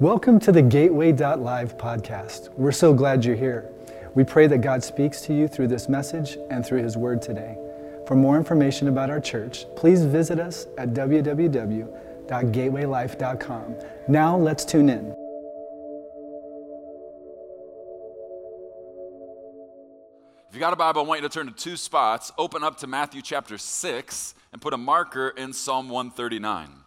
Welcome to the Gateway.live podcast. We're so glad you're here. We pray that God speaks to you through this message and through His Word today. For more information about our church, please visit us at www.gatewaylife.com. Now let's tune in. If you got a Bible, I want you to turn to two spots. Open up to Matthew chapter 6 and put a marker in Psalm 139.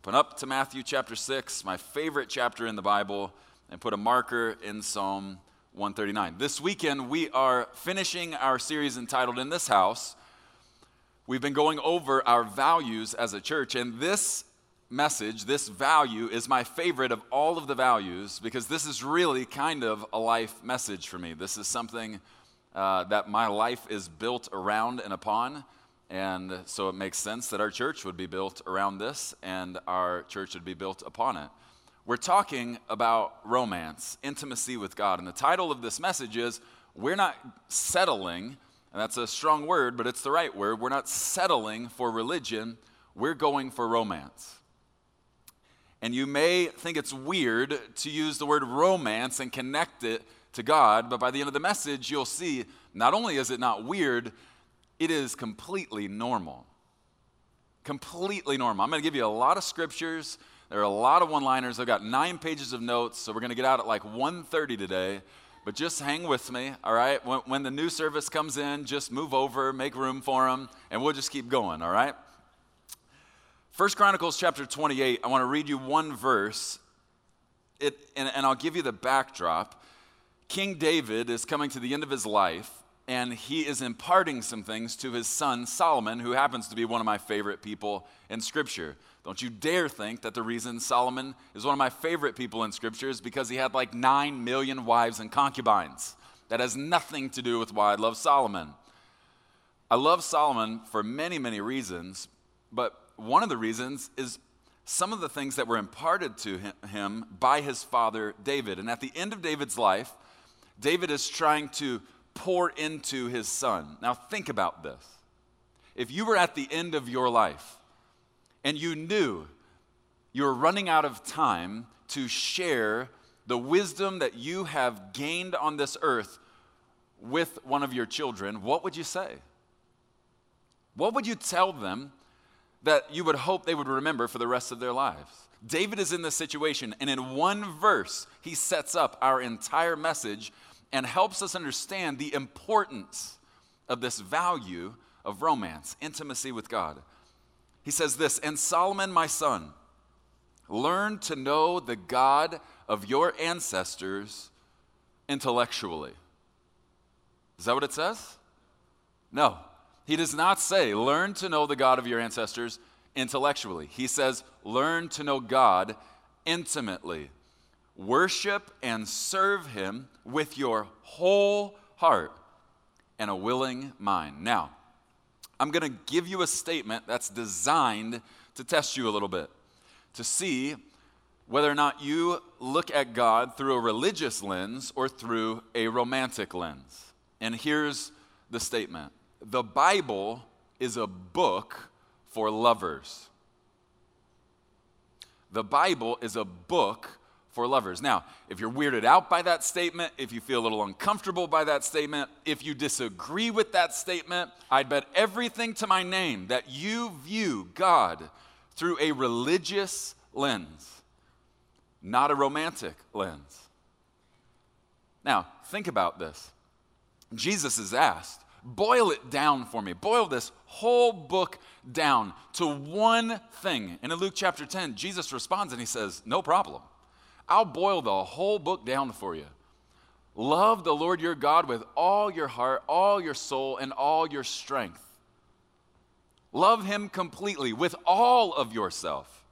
Open up to Matthew chapter 6, my favorite chapter in the Bible, and put a marker in Psalm 139. This weekend, we are finishing our series entitled In This House. We've been going over our values as a church, and this message, this value, is my favorite of all of the values because this is really kind of a life message for me. This is something uh, that my life is built around and upon. And so it makes sense that our church would be built around this and our church would be built upon it. We're talking about romance, intimacy with God. And the title of this message is We're Not Settling, and that's a strong word, but it's the right word. We're not settling for religion, we're going for romance. And you may think it's weird to use the word romance and connect it to God, but by the end of the message, you'll see not only is it not weird, it is completely normal. Completely normal. I'm going to give you a lot of scriptures. There are a lot of one-liners. I've got nine pages of notes, so we're going to get out at like 1.30 today. But just hang with me, all right? When, when the new service comes in, just move over, make room for them, and we'll just keep going, all right? First Chronicles chapter 28, I want to read you one verse, it, and, and I'll give you the backdrop. King David is coming to the end of his life, and he is imparting some things to his son Solomon, who happens to be one of my favorite people in Scripture. Don't you dare think that the reason Solomon is one of my favorite people in Scripture is because he had like nine million wives and concubines. That has nothing to do with why I love Solomon. I love Solomon for many, many reasons, but one of the reasons is some of the things that were imparted to him by his father David. And at the end of David's life, David is trying to pour into his son. Now, think about this. If you were at the end of your life and you knew you were running out of time to share the wisdom that you have gained on this earth with one of your children, what would you say? What would you tell them that you would hope they would remember for the rest of their lives? David is in this situation, and in one verse, he sets up our entire message and helps us understand the importance of this value of romance, intimacy with God. He says this, and Solomon, my son, learn to know the God of your ancestors intellectually. Is that what it says? No. He does not say, learn to know the God of your ancestors intellectually. He says, learn to know God intimately worship and serve him with your whole heart and a willing mind. Now, I'm going to give you a statement that's designed to test you a little bit, to see whether or not you look at God through a religious lens or through a romantic lens. And here's the statement The Bible is a book for lovers. The Bible is a book for lovers. Now, if you're weirded out by that statement, if you feel a little uncomfortable by that statement, if you disagree with that statement, I'd bet everything to my name that you view God through a religious lens, not a romantic lens. Now, think about this. Jesus is asked, boil it down for me. Boil this whole book down to one thing. And in Luke chapter 10, Jesus responds and he says, No problem. I'll boil the whole book down for you. Love the Lord your God with all your heart, all your soul, and all your strength. Love him completely with all of yourself.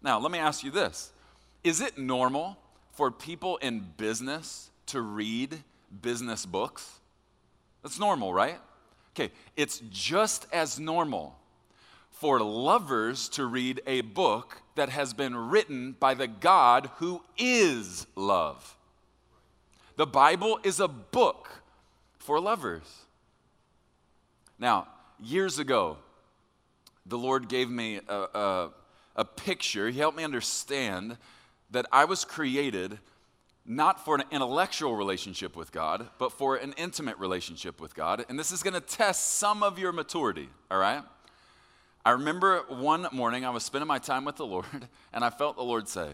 Now, let me ask you this Is it normal for people in business to read business books? That's normal, right? Okay, it's just as normal for lovers to read a book that has been written by the God who is love. The Bible is a book for lovers. Now, years ago, the Lord gave me a, a, a picture. He helped me understand that I was created not for an intellectual relationship with God, but for an intimate relationship with God. And this is going to test some of your maturity, all right? I remember one morning I was spending my time with the Lord, and I felt the Lord say,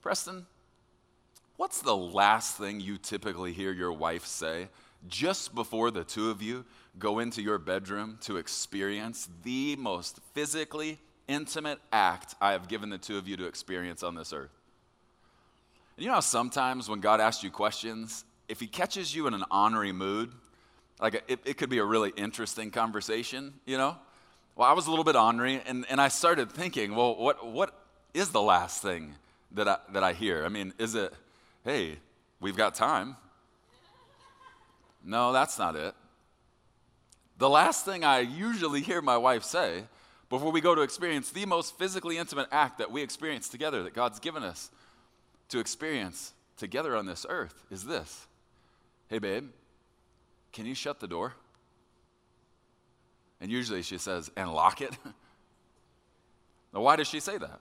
Preston, what's the last thing you typically hear your wife say just before the two of you go into your bedroom to experience the most physically intimate act I have given the two of you to experience on this earth? You know sometimes when God asks you questions, if He catches you in an honorary mood, like it, it could be a really interesting conversation, you know? Well, I was a little bit ornery, and, and I started thinking, well, what, what is the last thing that I, that I hear? I mean, is it, hey, we've got time? No, that's not it. The last thing I usually hear my wife say before we go to experience the most physically intimate act that we experience together that God's given us to experience together on this earth is this Hey, babe, can you shut the door? And usually she says, and lock it. now, why does she say that?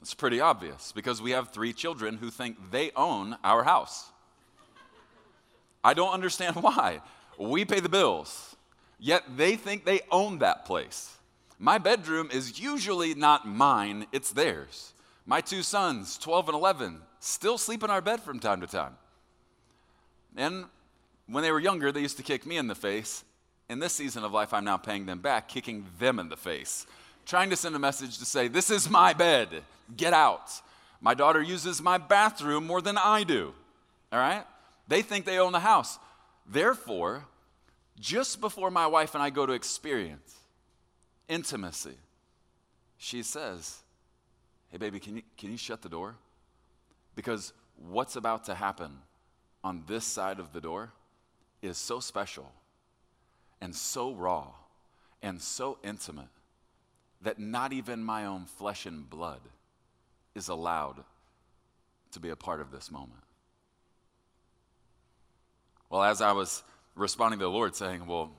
It's pretty obvious because we have three children who think they own our house. I don't understand why. We pay the bills, yet they think they own that place. My bedroom is usually not mine, it's theirs. My two sons, 12 and 11, still sleep in our bed from time to time. And when they were younger, they used to kick me in the face. In this season of life, I'm now paying them back, kicking them in the face, trying to send a message to say, This is my bed, get out. My daughter uses my bathroom more than I do. All right? They think they own the house. Therefore, just before my wife and I go to experience intimacy, she says, Hey, baby, can you, can you shut the door? Because what's about to happen on this side of the door is so special and so raw and so intimate that not even my own flesh and blood is allowed to be a part of this moment. Well, as I was responding to the Lord, saying, Well,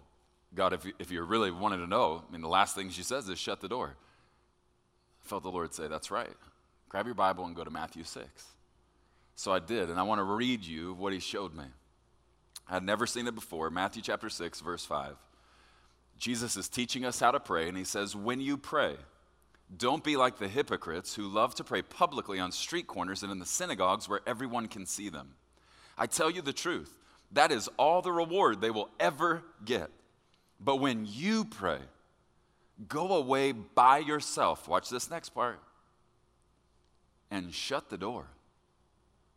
God, if you, if you really wanted to know, I mean, the last thing she says is shut the door. I felt the Lord say, That's right. Grab your Bible and go to Matthew 6. So I did, and I want to read you what he showed me. I had never seen it before. Matthew chapter 6, verse 5. Jesus is teaching us how to pray, and he says, When you pray, don't be like the hypocrites who love to pray publicly on street corners and in the synagogues where everyone can see them. I tell you the truth, that is all the reward they will ever get. But when you pray, go away by yourself. Watch this next part. And shut the door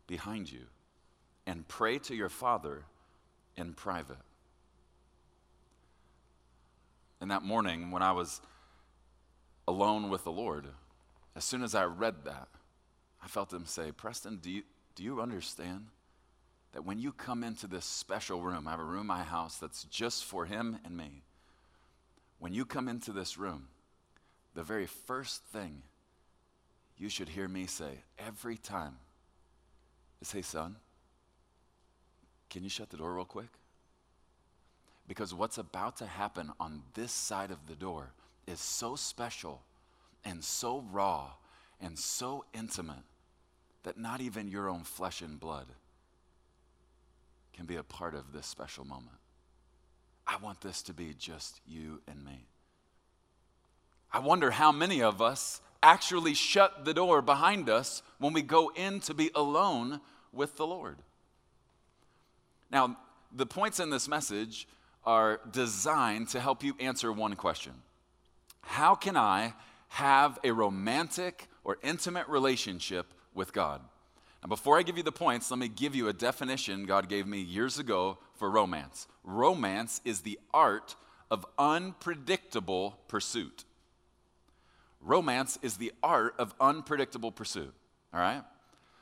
behind you and pray to your Father in private. And that morning, when I was alone with the Lord, as soon as I read that, I felt him say, Preston, do you, do you understand that when you come into this special room, I have a room in my house that's just for him and me. When you come into this room, the very first thing you should hear me say every time is Hey, son, can you shut the door real quick? Because what's about to happen on this side of the door is so special and so raw and so intimate that not even your own flesh and blood can be a part of this special moment. I want this to be just you and me. I wonder how many of us actually shut the door behind us when we go in to be alone with the Lord. Now, the points in this message are designed to help you answer one question How can I have a romantic or intimate relationship with God? Now, before I give you the points, let me give you a definition God gave me years ago for romance. Romance is the art of unpredictable pursuit. Romance is the art of unpredictable pursuit. All right?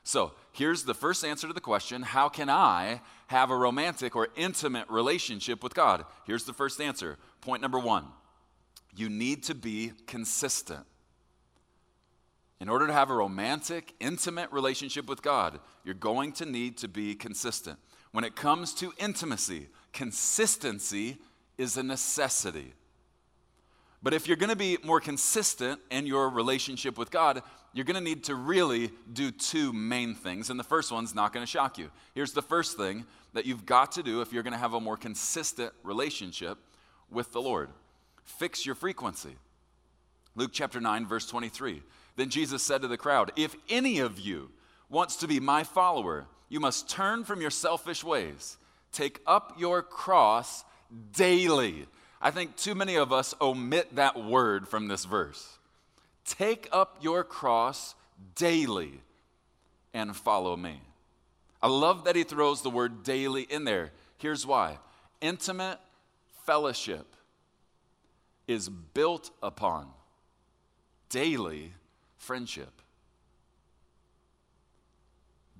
So here's the first answer to the question How can I have a romantic or intimate relationship with God? Here's the first answer. Point number one you need to be consistent. In order to have a romantic, intimate relationship with God, you're going to need to be consistent. When it comes to intimacy, consistency is a necessity. But if you're going to be more consistent in your relationship with God, you're going to need to really do two main things, and the first one's not going to shock you. Here's the first thing that you've got to do if you're going to have a more consistent relationship with the Lord fix your frequency. Luke chapter 9, verse 23. Then Jesus said to the crowd, If any of you wants to be my follower, you must turn from your selfish ways, take up your cross daily. I think too many of us omit that word from this verse. Take up your cross daily and follow me. I love that he throws the word daily in there. Here's why intimate fellowship is built upon daily friendship.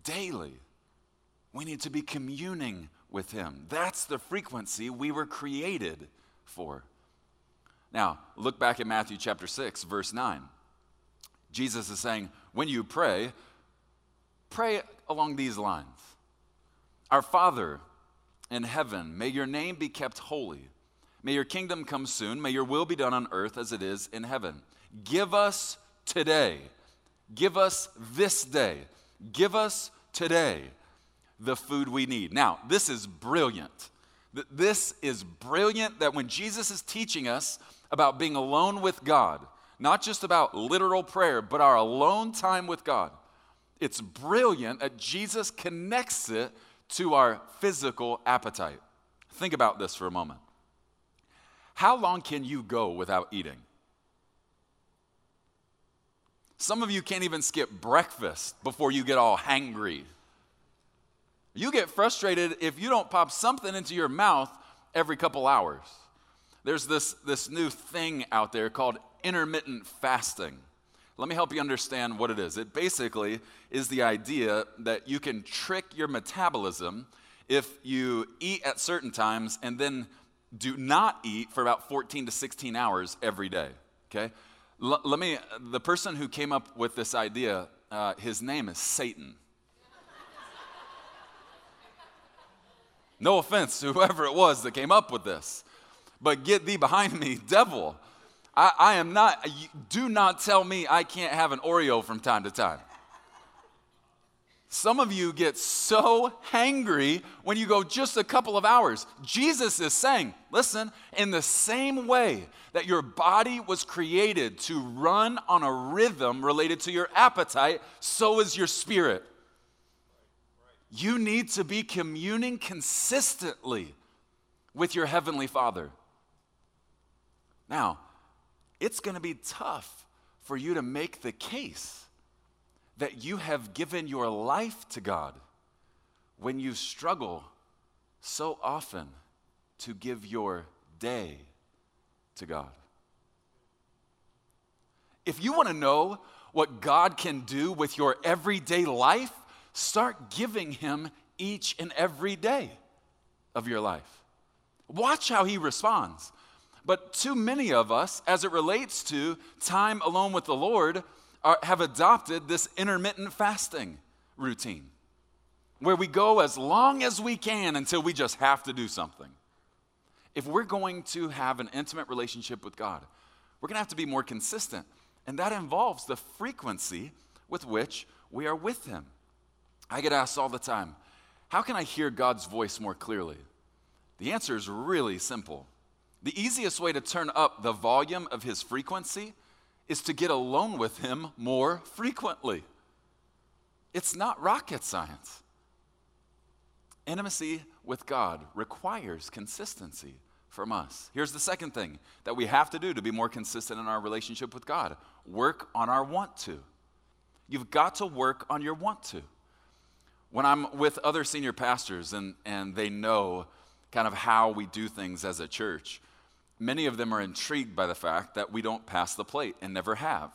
Daily. We need to be communing with him. That's the frequency we were created for. Now, look back at Matthew chapter 6, verse 9. Jesus is saying, when you pray, pray along these lines Our Father in heaven, may your name be kept holy. May your kingdom come soon. May your will be done on earth as it is in heaven. Give us today, give us this day, give us today the food we need. Now, this is brilliant. This is brilliant that when Jesus is teaching us about being alone with God, not just about literal prayer, but our alone time with God, it's brilliant that Jesus connects it to our physical appetite. Think about this for a moment. How long can you go without eating? Some of you can't even skip breakfast before you get all hangry. You get frustrated if you don't pop something into your mouth every couple hours. There's this, this new thing out there called intermittent fasting. Let me help you understand what it is. It basically is the idea that you can trick your metabolism if you eat at certain times and then do not eat for about 14 to 16 hours every day. Okay? L- let me, the person who came up with this idea, uh, his name is Satan. No offense to whoever it was that came up with this, but get thee behind me, devil. I, I am not, do not tell me I can't have an Oreo from time to time. Some of you get so hangry when you go just a couple of hours. Jesus is saying, listen, in the same way that your body was created to run on a rhythm related to your appetite, so is your spirit. You need to be communing consistently with your Heavenly Father. Now, it's going to be tough for you to make the case that you have given your life to God when you struggle so often to give your day to God. If you want to know what God can do with your everyday life, start giving Him each and every day of your life. Watch how He responds. But too many of us, as it relates to time alone with the Lord, are, have adopted this intermittent fasting routine where we go as long as we can until we just have to do something. If we're going to have an intimate relationship with God, we're going to have to be more consistent. And that involves the frequency with which we are with Him. I get asked all the time, how can I hear God's voice more clearly? The answer is really simple. The easiest way to turn up the volume of His frequency is to get alone with Him more frequently. It's not rocket science. Intimacy with God requires consistency from us. Here's the second thing that we have to do to be more consistent in our relationship with God work on our want to. You've got to work on your want to. When I'm with other senior pastors and, and they know kind of how we do things as a church, many of them are intrigued by the fact that we don't pass the plate and never have.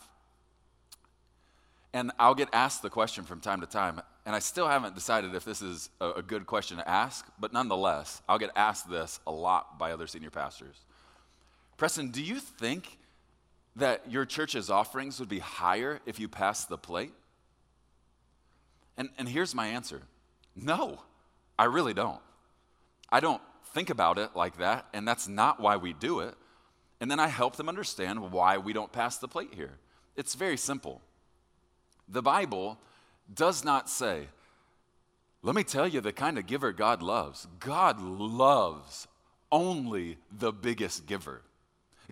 And I'll get asked the question from time to time, and I still haven't decided if this is a, good question to ask, but nonetheless, I'll get asked this a lot by other senior pastors. Preston, do you think that your church's offerings would be higher if you passed the plate? And, and here's my answer no, I really don't. I don't think about it like that, and that's not why we do it. And then I help them understand why we don't pass the plate here. It's very simple. The Bible does not say, let me tell you the kind of giver God loves. God loves only the biggest giver.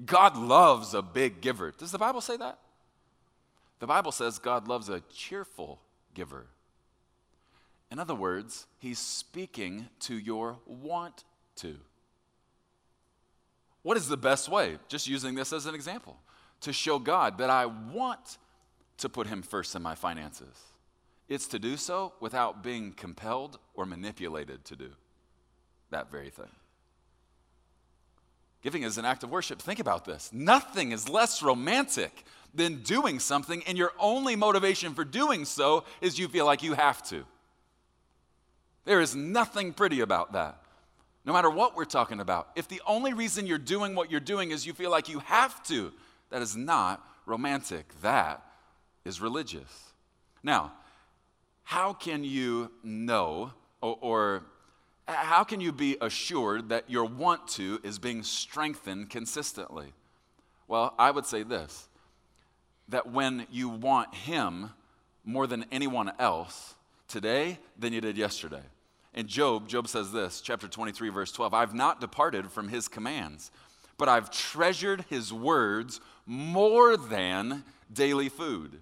God loves a big giver. Does the Bible say that? The Bible says God loves a cheerful giver. In other words, he's speaking to your want to. What is the best way? Just using this as an example to show God that I want to put him first in my finances. It's to do so without being compelled or manipulated to do that very thing. Giving is an act of worship. Think about this. Nothing is less romantic than doing something, and your only motivation for doing so is you feel like you have to. There is nothing pretty about that. No matter what we're talking about. If the only reason you're doing what you're doing is you feel like you have to, that is not romantic. That is religious. Now, how can you know or, or how can you be assured that your want to is being strengthened consistently? Well, I would say this that when you want Him more than anyone else today than you did yesterday. In Job, Job says this, chapter 23, verse 12 I've not departed from His commands, but I've treasured His words more than daily food.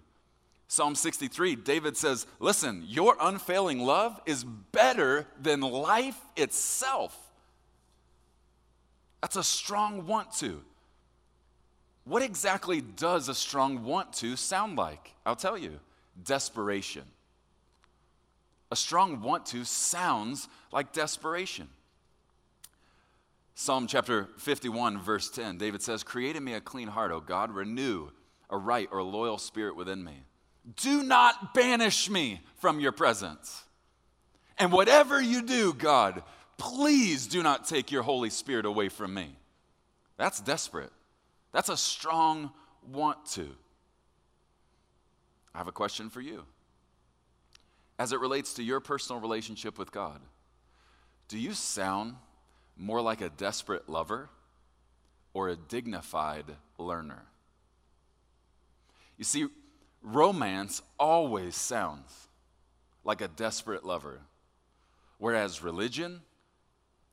Psalm 63, David says, Listen, your unfailing love is better than life itself. That's a strong want to. What exactly does a strong want to sound like? I'll tell you desperation. A strong want to sounds like desperation. Psalm chapter 51, verse 10, David says, Create in me a clean heart, O God, renew a right or loyal spirit within me. Do not banish me from your presence. And whatever you do, God, please do not take your Holy Spirit away from me. That's desperate. That's a strong want to. I have a question for you. As it relates to your personal relationship with God, do you sound more like a desperate lover or a dignified learner? You see, romance always sounds like a desperate lover, whereas religion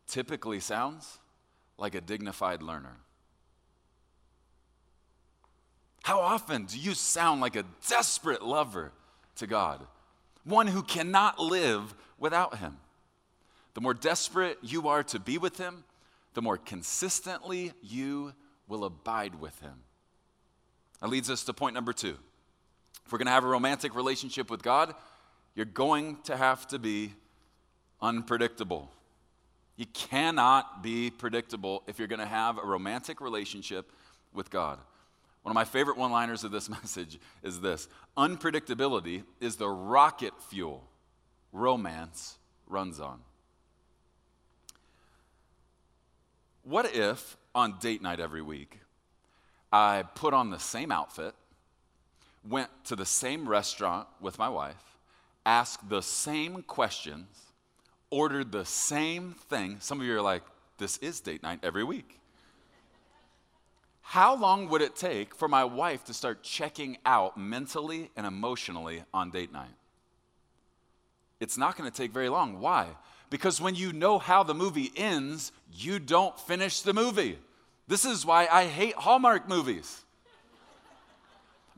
typically sounds like a dignified learner. How often do you sound like a desperate lover to God? One who cannot live without Him. The more desperate you are to be with Him, the more consistently you will abide with Him. That leads us to point number two. If we're going to have a romantic relationship with God, you're going to have to be unpredictable. You cannot be predictable if you're going to have a romantic relationship with God. One of my favorite one liners of this message is this Unpredictability is the rocket fuel romance runs on. What if on date night every week I put on the same outfit went to the same restaurant with my wife, asked the same questions, ordered the same thing. Some of you are like, this is date night every week. How long would it take for my wife to start checking out mentally and emotionally on date night? It's not going to take very long. Why? Because when you know how the movie ends, you don't finish the movie. This is why I hate Hallmark movies.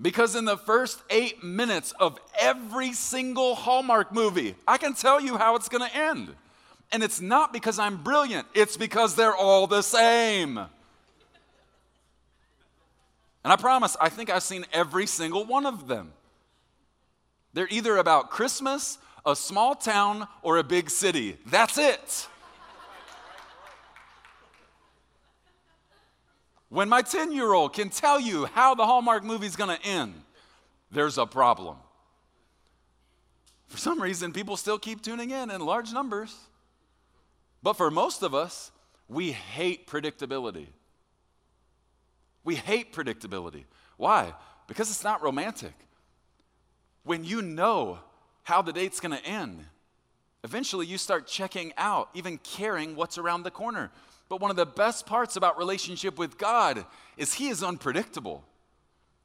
Because in the first eight minutes of every single Hallmark movie, I can tell you how it's going to end. And it's not because I'm brilliant, it's because they're all the same. And I promise, I think I've seen every single one of them. They're either about Christmas, a small town, or a big city. That's it. When my 10 year old can tell you how the Hallmark movie is going to end, there's a problem. For some reason, people still keep tuning in in large numbers. But for most of us, we hate predictability. We hate predictability. Why? Because it's not romantic. When you know how the date's going to end, eventually you start checking out, even caring what's around the corner. But one of the best parts about relationship with God is He is unpredictable.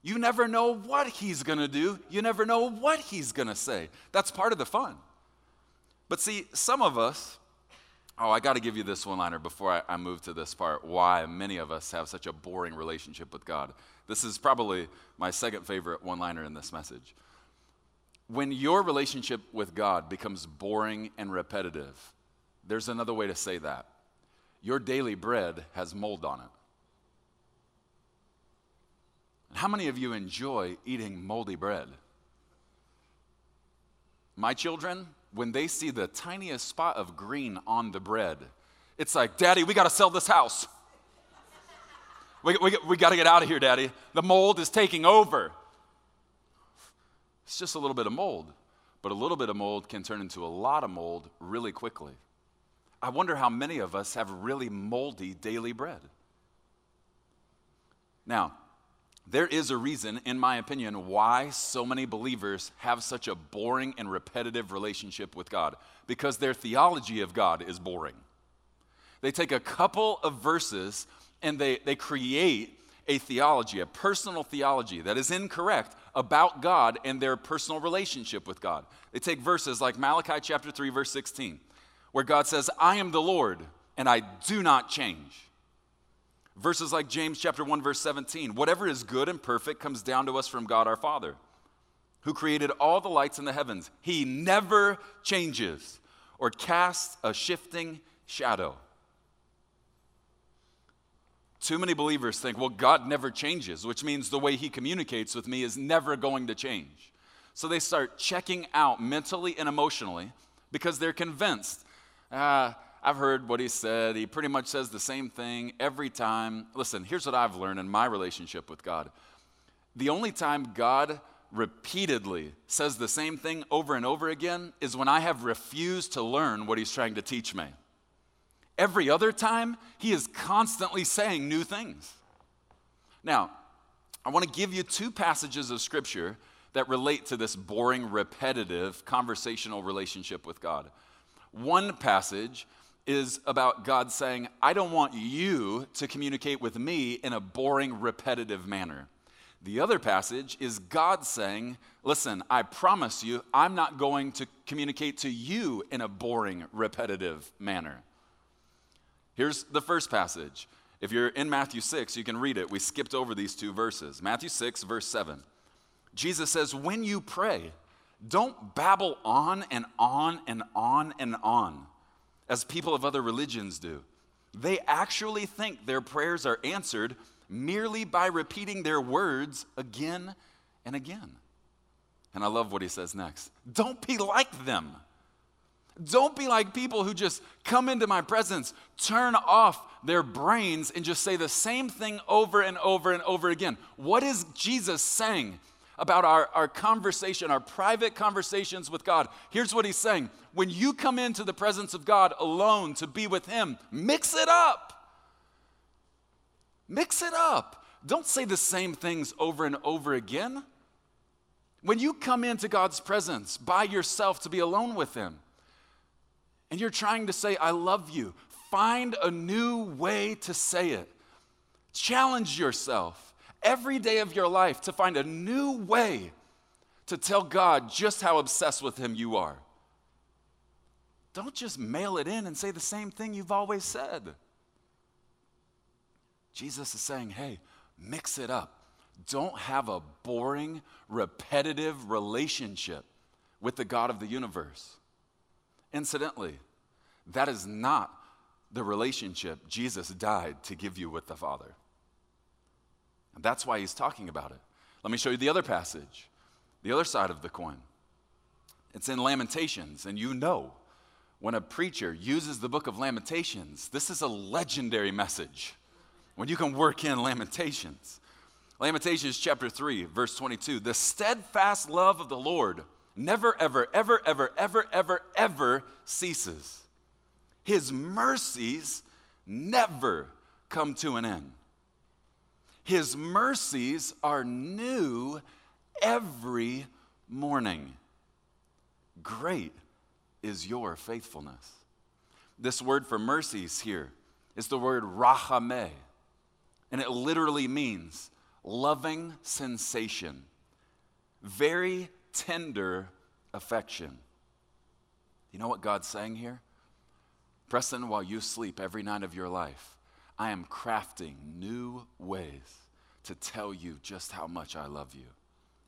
You never know what he's going to do. You never know what he's going to say. That's part of the fun. But see, some of us, oh, I got to give you this one liner before I, I, move to this part why many of us have such a boring relationship with God. This is probably my second favorite one liner in this message. When your relationship with God becomes boring and repetitive, there's another way to say that. Your daily bread has mold on it. How many of you enjoy eating moldy bread? My children, when they see the tiniest spot of green on the bread, it's like, Daddy, we got to sell this house. We, we, we got to get out of here, Daddy. The mold is taking over. It's just a little bit of mold, but a little bit of mold can turn into a lot of mold really quickly. I wonder how many of us have really moldy daily bread. Now, there is a reason, in my opinion, why so many believers have such a boring and repetitive relationship with God because their theology of God is boring. They take a couple of verses and they, they create a theology, a personal theology that is incorrect about God and their personal relationship with God. They take verses like Malachi chapter 3, verse 16, where God says, I am the Lord and I do not change. Verses like James chapter 1 verse 17, whatever is good and perfect comes down to us from God our Father, who created all the lights in the heavens. He never changes or casts a shifting shadow. Too many believers think, well, God never changes, which means the way He communicates with me is never going to change. So they start checking out mentally and emotionally because they're convinced, ah, I've heard what he said. He pretty much says the same thing every time. Listen, here's what I've learned in my relationship with God. The only time God repeatedly says the same thing over and over again is when I have refused to learn what he's trying to teach me. Every other time, he is constantly saying new things. Now, I want to give you two passages of scripture that relate to this boring, repetitive, conversational relationship with God. One passage is about God saying, I don't want you to communicate with me in a boring, repetitive manner. The other passage is God saying, Listen, I promise you, I'm not going to communicate to you in a boring, repetitive manner. Here's the first passage. If you're in Matthew 6, you can read it. We skipped over these two verses. Matthew 6, verse 7. Jesus says, When you pray, don't babble on and on and on and on as people of other religions do. They actually think their prayers are answered merely by repeating their words again and again. And I love what he says next. Don't be like them. Don't be like people who just come into my presence, turn off their brains, and just say the same thing over and over and over again. What is Jesus saying? About our, our conversation, our private conversations with God. Here's what he's saying When you come into the presence of God alone to be with him, mix it up. Mix it up. Don't say the same things over and over again. When you come into God's presence by yourself to be alone with him, and you're trying to say, I love you, find a new way to say it. Challenge yourself every day of your life to find a new way to tell God just how obsessed with Him you are. Don't just mail it in and say the same thing you've always said. Jesus is saying, hey, mix it up. Don't have a boring, repetitive relationship with the God of the universe. Incidentally, that is not the relationship Jesus died to give you with the Father. And that's why he's talking about it. Let me show you the other passage, the other side of the coin. It's in Lamentations, and you know when a preacher uses the book of Lamentations, this is a legendary message. When you can work in Lamentations. Lamentations chapter 3, verse 22. The steadfast love of the Lord never, ever, ever, ever, ever, ever, ever ceases. His mercies never come to an end. His mercies are new every morning. Great is your faithfulness. This word for mercies here is the word rachameh, and it literally means loving sensation, very tender affection. You know what God's saying here? Preston, while you sleep every night of your life, I am crafting new ways to tell you just how much I love you.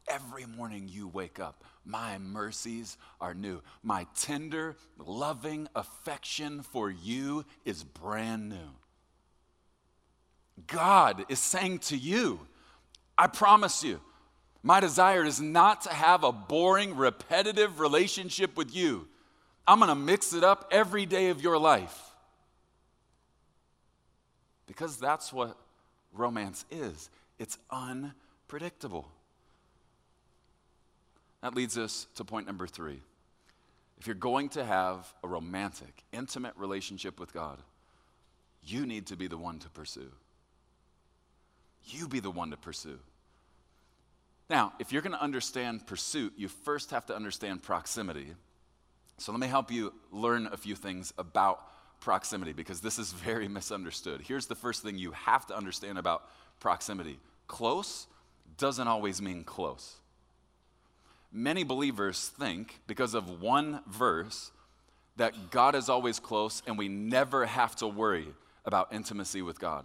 Every morning you wake up, my mercies are new. My tender, loving affection for you is brand new. God is saying to you, I promise you, my desire is not to have a boring, repetitive relationship with you. I'm going to mix it up every day of your life. Because that's what romance is it's unpredictable. That leads us to point number three. If you're going to have a romantic, intimate relationship with God, you need to be the one to pursue. You be the one to pursue. Now, if you're going to understand pursuit, you first have to understand proximity. So let me help you learn a few things about proximity because this is very misunderstood. Here's the first thing you have to understand about proximity close doesn't always mean close. Many believers think, because of one verse, that God is always close and we never have to worry about intimacy with God.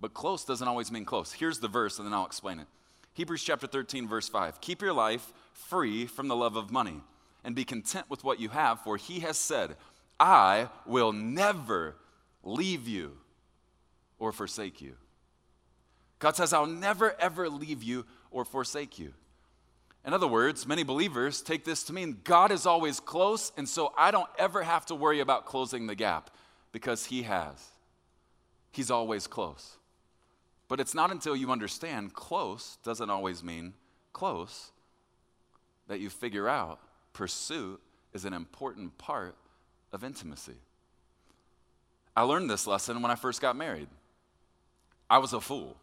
But close doesn't always mean close. Here's the verse, and then I'll explain it. Hebrews chapter 13, verse 5. Keep your life free from the love of money and be content with what you have, for he has said, I will never leave you or forsake you. God says, I'll never, ever leave you or forsake you. In other words, many believers take this to mean God is always close, and so I don't ever have to worry about closing the gap because He has. He's always close. But it's not until you understand close doesn't always mean close that you figure out pursuit is an important part of intimacy. I learned this lesson when I first got married. I was a fool,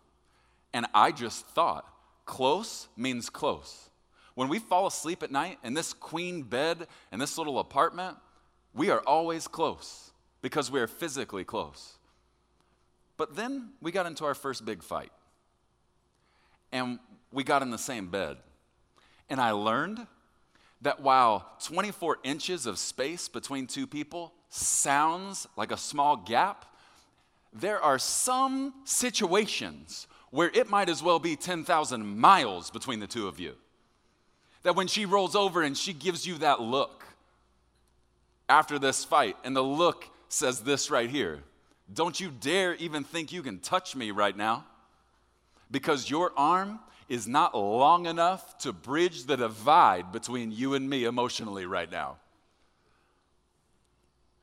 and I just thought close means close. When we fall asleep at night in this queen bed in this little apartment, we are always close because we are physically close. But then we got into our first big fight. And we got in the same bed. And I learned that while 24 inches of space between two people sounds like a small gap, there are some situations where it might as well be 10,000 miles between the two of you. That when she rolls over and she gives you that look after this fight, and the look says this right here Don't you dare even think you can touch me right now, because your arm is not long enough to bridge the divide between you and me emotionally right now.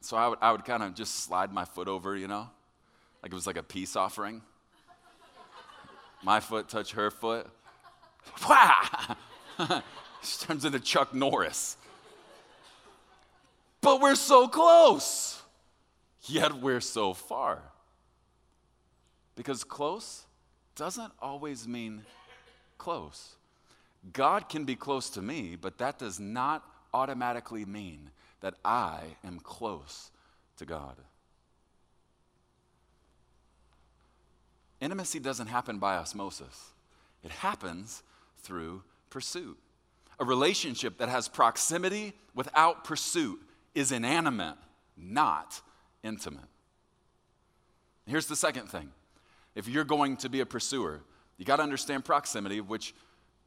So I would, I would kind of just slide my foot over, you know, like it was like a peace offering. My foot touch her foot. Wow! She turns into Chuck Norris. But we're so close, yet we're so far. Because close doesn't always mean close. God can be close to me, but that does not automatically mean that I am close to God. Intimacy doesn't happen by osmosis, it happens through pursuit. A relationship that has proximity without pursuit is inanimate, not intimate. Here's the second thing if you're going to be a pursuer, you got to understand proximity, which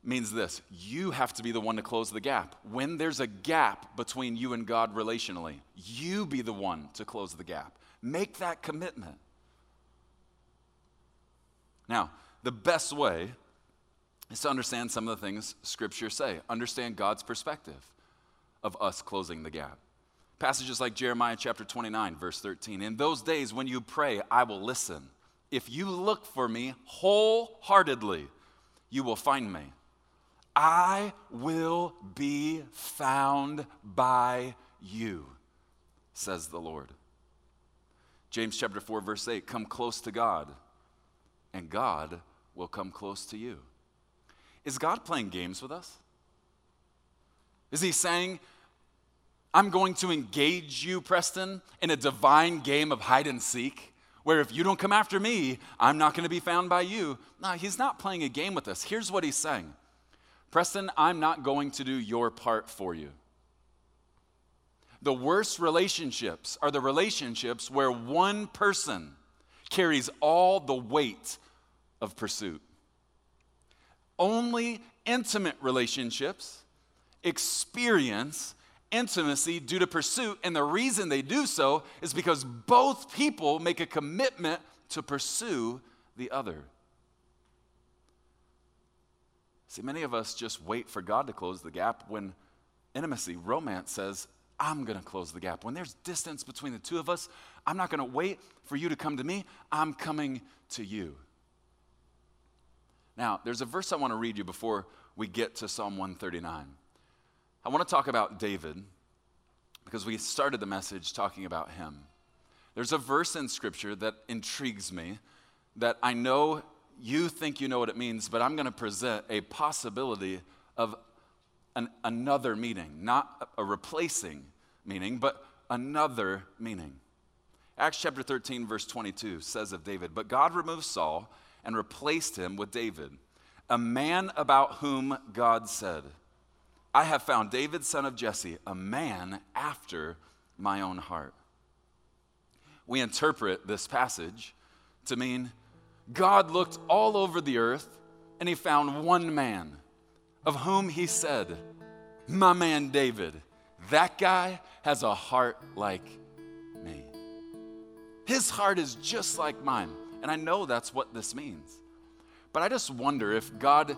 means this you have to be the one to close the gap. When there's a gap between you and God relationally, you be the one to close the gap. Make that commitment. Now, the best way is to understand some of the things Scripture say, understand God's perspective of us closing the gap. Passages like Jeremiah chapter 29, verse 13. In those days when you pray, I will listen. If you look for me wholeheartedly, you will find me. I will be found by you, says the Lord. James chapter 4, verse 8 Come close to God, and God will come close to you. Is God playing games with us? Is he saying, I'm going to engage you, Preston, in a divine game of hide and seek where if you don't come after me, I'm not going to be found by you. No, he's not playing a game with us. Here's what he's saying Preston, I'm not going to do your part for you. The worst relationships are the relationships where one person carries all the weight of pursuit. Only intimate relationships experience intimacy due to pursuit, and the reason they do so is because both people make a commitment to pursue the other. See, many of us just wait for God to close the gap when intimacy, romance says, I'm going to close the gap. When there's distance between the two of us, I'm not going to wait for you to come to me. I'm coming to you. Now, there's a verse I want to read you before we get to Psalm 139. I want to talk about David because we started the message talking about him. There's a verse in Scripture that intrigues me that I know you think you know what it means, but I'm going to present a possibility of an, another meaning, not a replacing meaning, but another meaning. Acts chapter 13, verse 22 says of David, But God removed Saul and replaced him with David, a man about whom God said, I have found David, son of Jesse, a man after my own heart. We interpret this passage to mean God looked all over the earth and he found one man of whom he said, My man David, that guy has a heart like me. His heart is just like mine. And I know that's what this means. But I just wonder if God,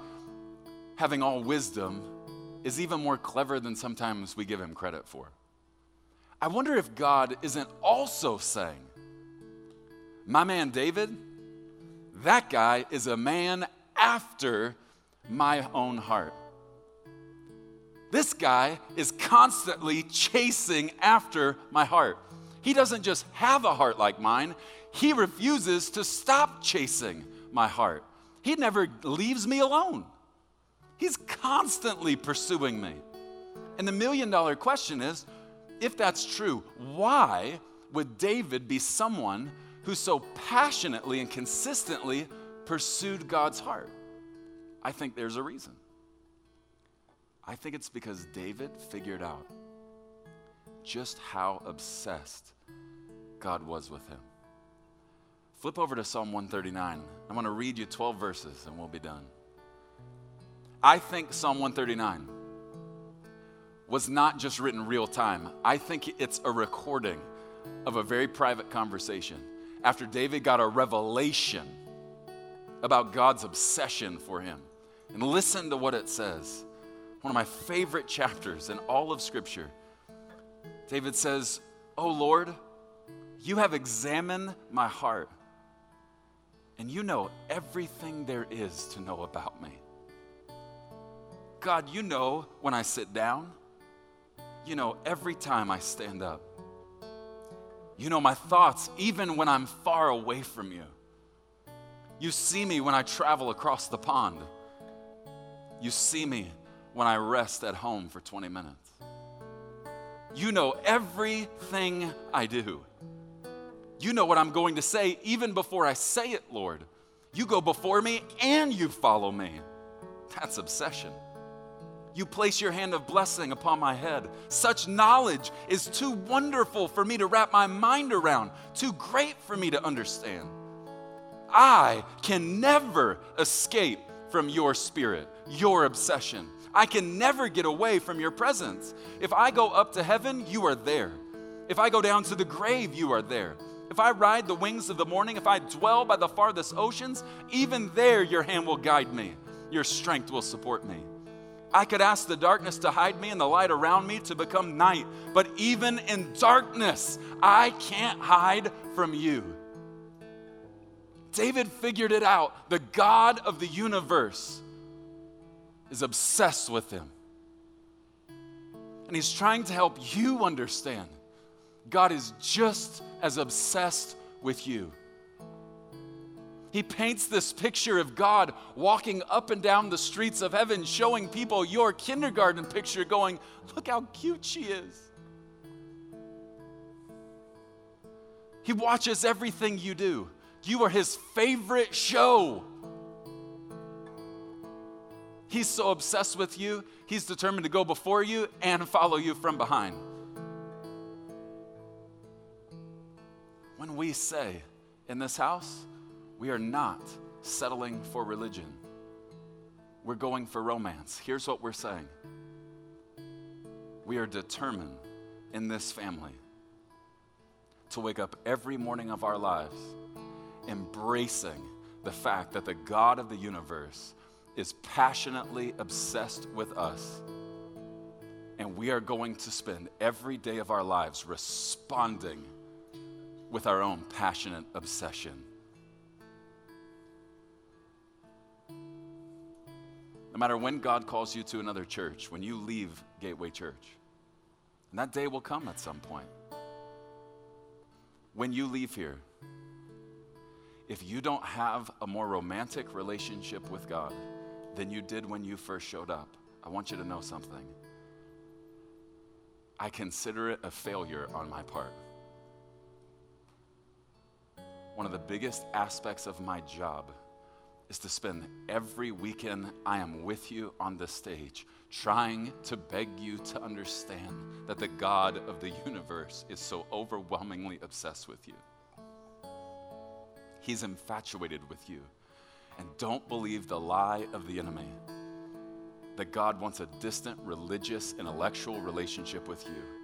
having all wisdom, is even more clever than sometimes we give him credit for. I wonder if God isn't also saying, My man David, that guy is a man after my own heart. This guy is constantly chasing after my heart. He doesn't just have a heart like mine, he refuses to stop chasing my heart. He never leaves me alone. He's constantly pursuing me. And the million dollar question is if that's true, why would David be someone who so passionately and consistently pursued God's heart? I think there's a reason. I think it's because David figured out just how obsessed God was with him. Flip over to Psalm 139. I'm going to read you 12 verses and we'll be done. I think Psalm 139 was not just written real time, I think it's a recording of a very private conversation after David got a revelation about God's obsession for him. And listen to what it says. One of my favorite chapters in all of Scripture. David says, Oh Lord, you have examined my heart, and you know everything there is to know about me. God, you know when I sit down, you know every time I stand up. You know my thoughts, even when I'm far away from you. You see me when I travel across the pond. You see me when I rest at home for 20 minutes. You know everything I do. You know what I'm going to say even before I say it, Lord. You go before me and you follow me. That's obsession. You place your hand of blessing upon my head. Such knowledge is too wonderful for me to wrap my mind around, too great for me to understand. I can never escape from your spirit, your obsession. I can never get away from your presence. If I go up to heaven, you are there. If I go down to the grave, you are there. If I ride the wings of the morning, if I dwell by the farthest oceans, even there your hand will guide me, your strength will support me. I could ask the darkness to hide me and the light around me to become night, but even in darkness, I can't hide from you. David figured it out. The God of the universe is obsessed with him. And he's trying to help you understand God is just as obsessed with you. He paints this picture of God walking up and down the streets of heaven, showing people your kindergarten picture, going, Look how cute she is. He watches everything you do. You are His favorite show. He's so obsessed with you, He's determined to go before you and follow you from behind. When we say in this house, we are not settling for religion, we're going for romance. Here's what we're saying we are determined in this family to wake up every morning of our lives embracing the fact that the God of the universe is passionately obsessed with us. And we are going to spend every day of our lives responding with our own passionate obsession. No matter when God calls you to another church, when you leave Gateway Church, and that day will come at some point. When you leave here, if you don't have a more romantic relationship with God than you did when you first showed up, I want you to know something. I consider it a failure on my part. One of the biggest aspects of my job is to spend every weekend I am with you on the stage trying to beg you to understand that the God of the universe is so overwhelmingly obsessed with you. He's infatuated with you. And don't believe the lie of the enemy that God wants a distant, religious, intellectual relationship with you.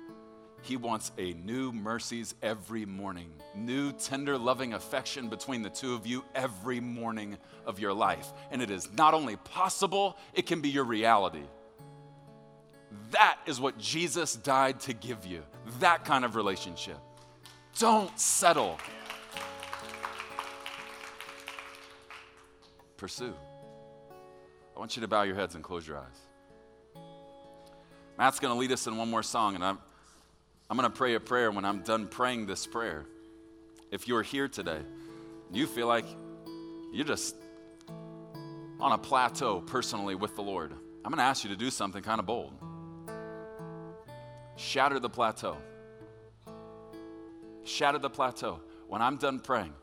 He wants a new mercies every morning, new, tender, loving affection between the two of you every morning of your life. And it is not only possible, it can be your reality. That is what Jesus died to give you that kind of relationship. Don't settle. pursue. I want you to bow your heads and close your eyes. Matt's going to lead us in one more song, and I'm, I'm going to pray a prayer when I'm done praying this prayer. If you're here today, you feel like you're just on a plateau personally with the Lord, I'm going to ask you to do something kind of bold. Shatter the plateau. Shatter the plateau. When I'm done praying,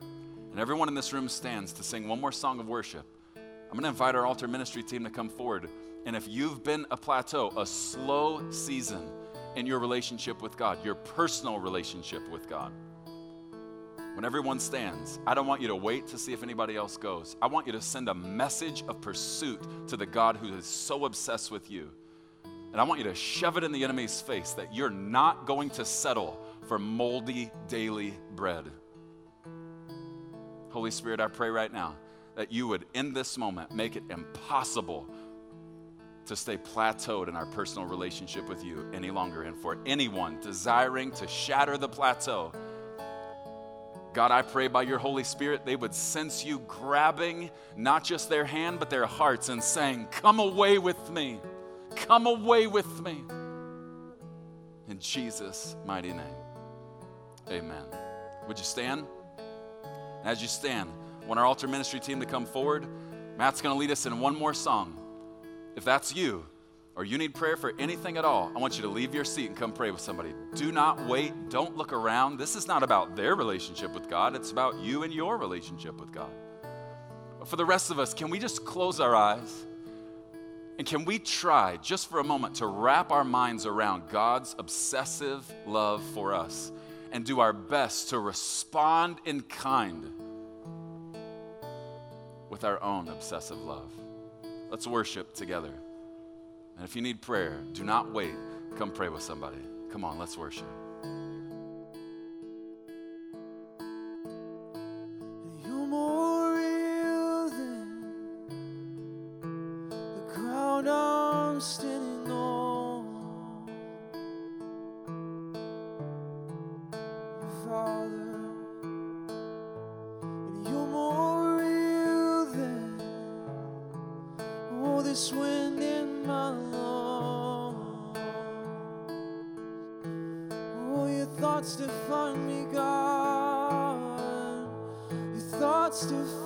and everyone in this room stands to sing one more song of worship, I'm going to invite our altar ministry team to come forward. And if you've been a plateau, a slow season in your relationship with God, your personal relationship with God, when everyone stands, I don't want you to wait to see if anybody else goes. I want you to send a message of pursuit to the God who is so obsessed with you. And I want you to shove it in the enemy's face that you're not going to settle for moldy daily bread. Holy Spirit, I pray right now that you would, in this moment, make it impossible to stay plateaued in our personal relationship with you any longer. And for anyone desiring to shatter the plateau, God, I pray by your Holy Spirit, they would sense you grabbing not just their hand, but their hearts and saying, Come away with me. Come away with me. In Jesus' mighty name, amen. Would you stand? As you stand, I want our altar ministry team to come forward. Matt's going to lead us in one more song. If that's you, or you need prayer for anything at all, I want you to leave your seat and come pray with somebody. Do not wait. Don't look around. This is not about their relationship with God, it's about you and your relationship with God. But for the rest of us, can we just close our eyes? And can we try just for a moment to wrap our minds around God's obsessive love for us? and do our best to respond in kind with our own obsessive love. Let's worship together. And if you need prayer, do not wait. Come pray with somebody. Come on, let's worship. thoughts to find me, God. Your thoughts to define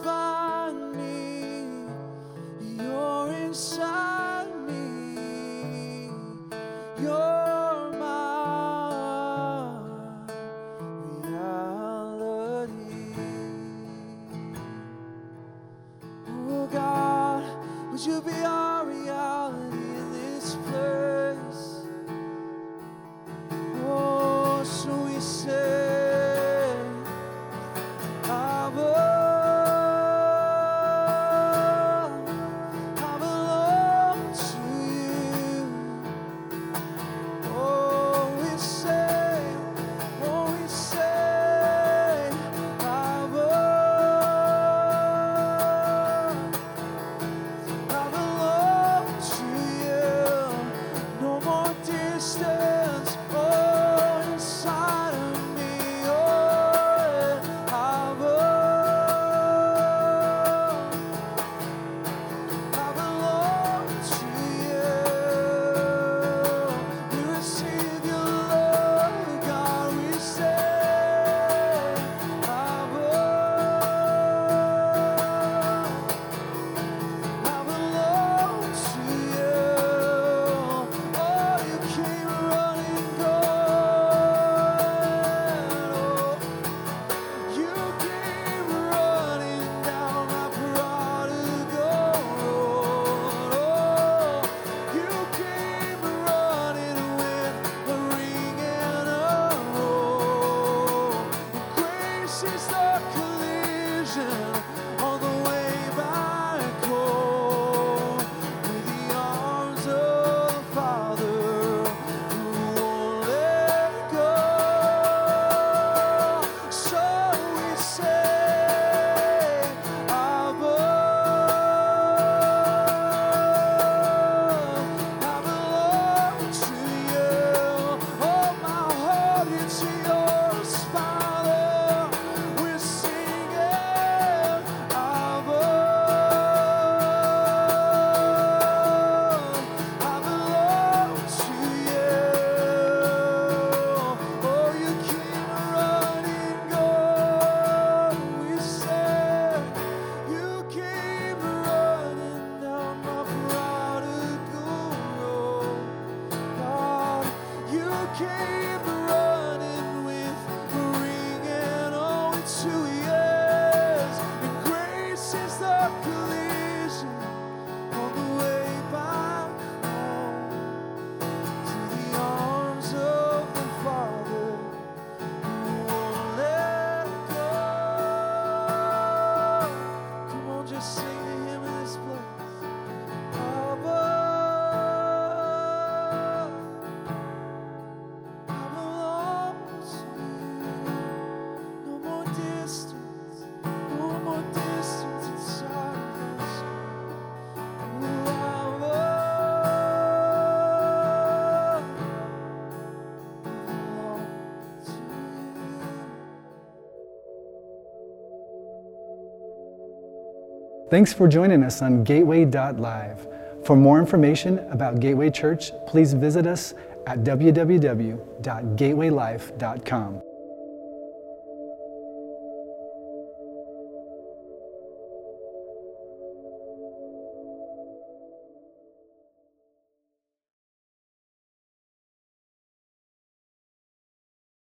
Thanks for joining us on Gateway.live. For more information about Gateway Church, please visit us at www.gatewaylife.com.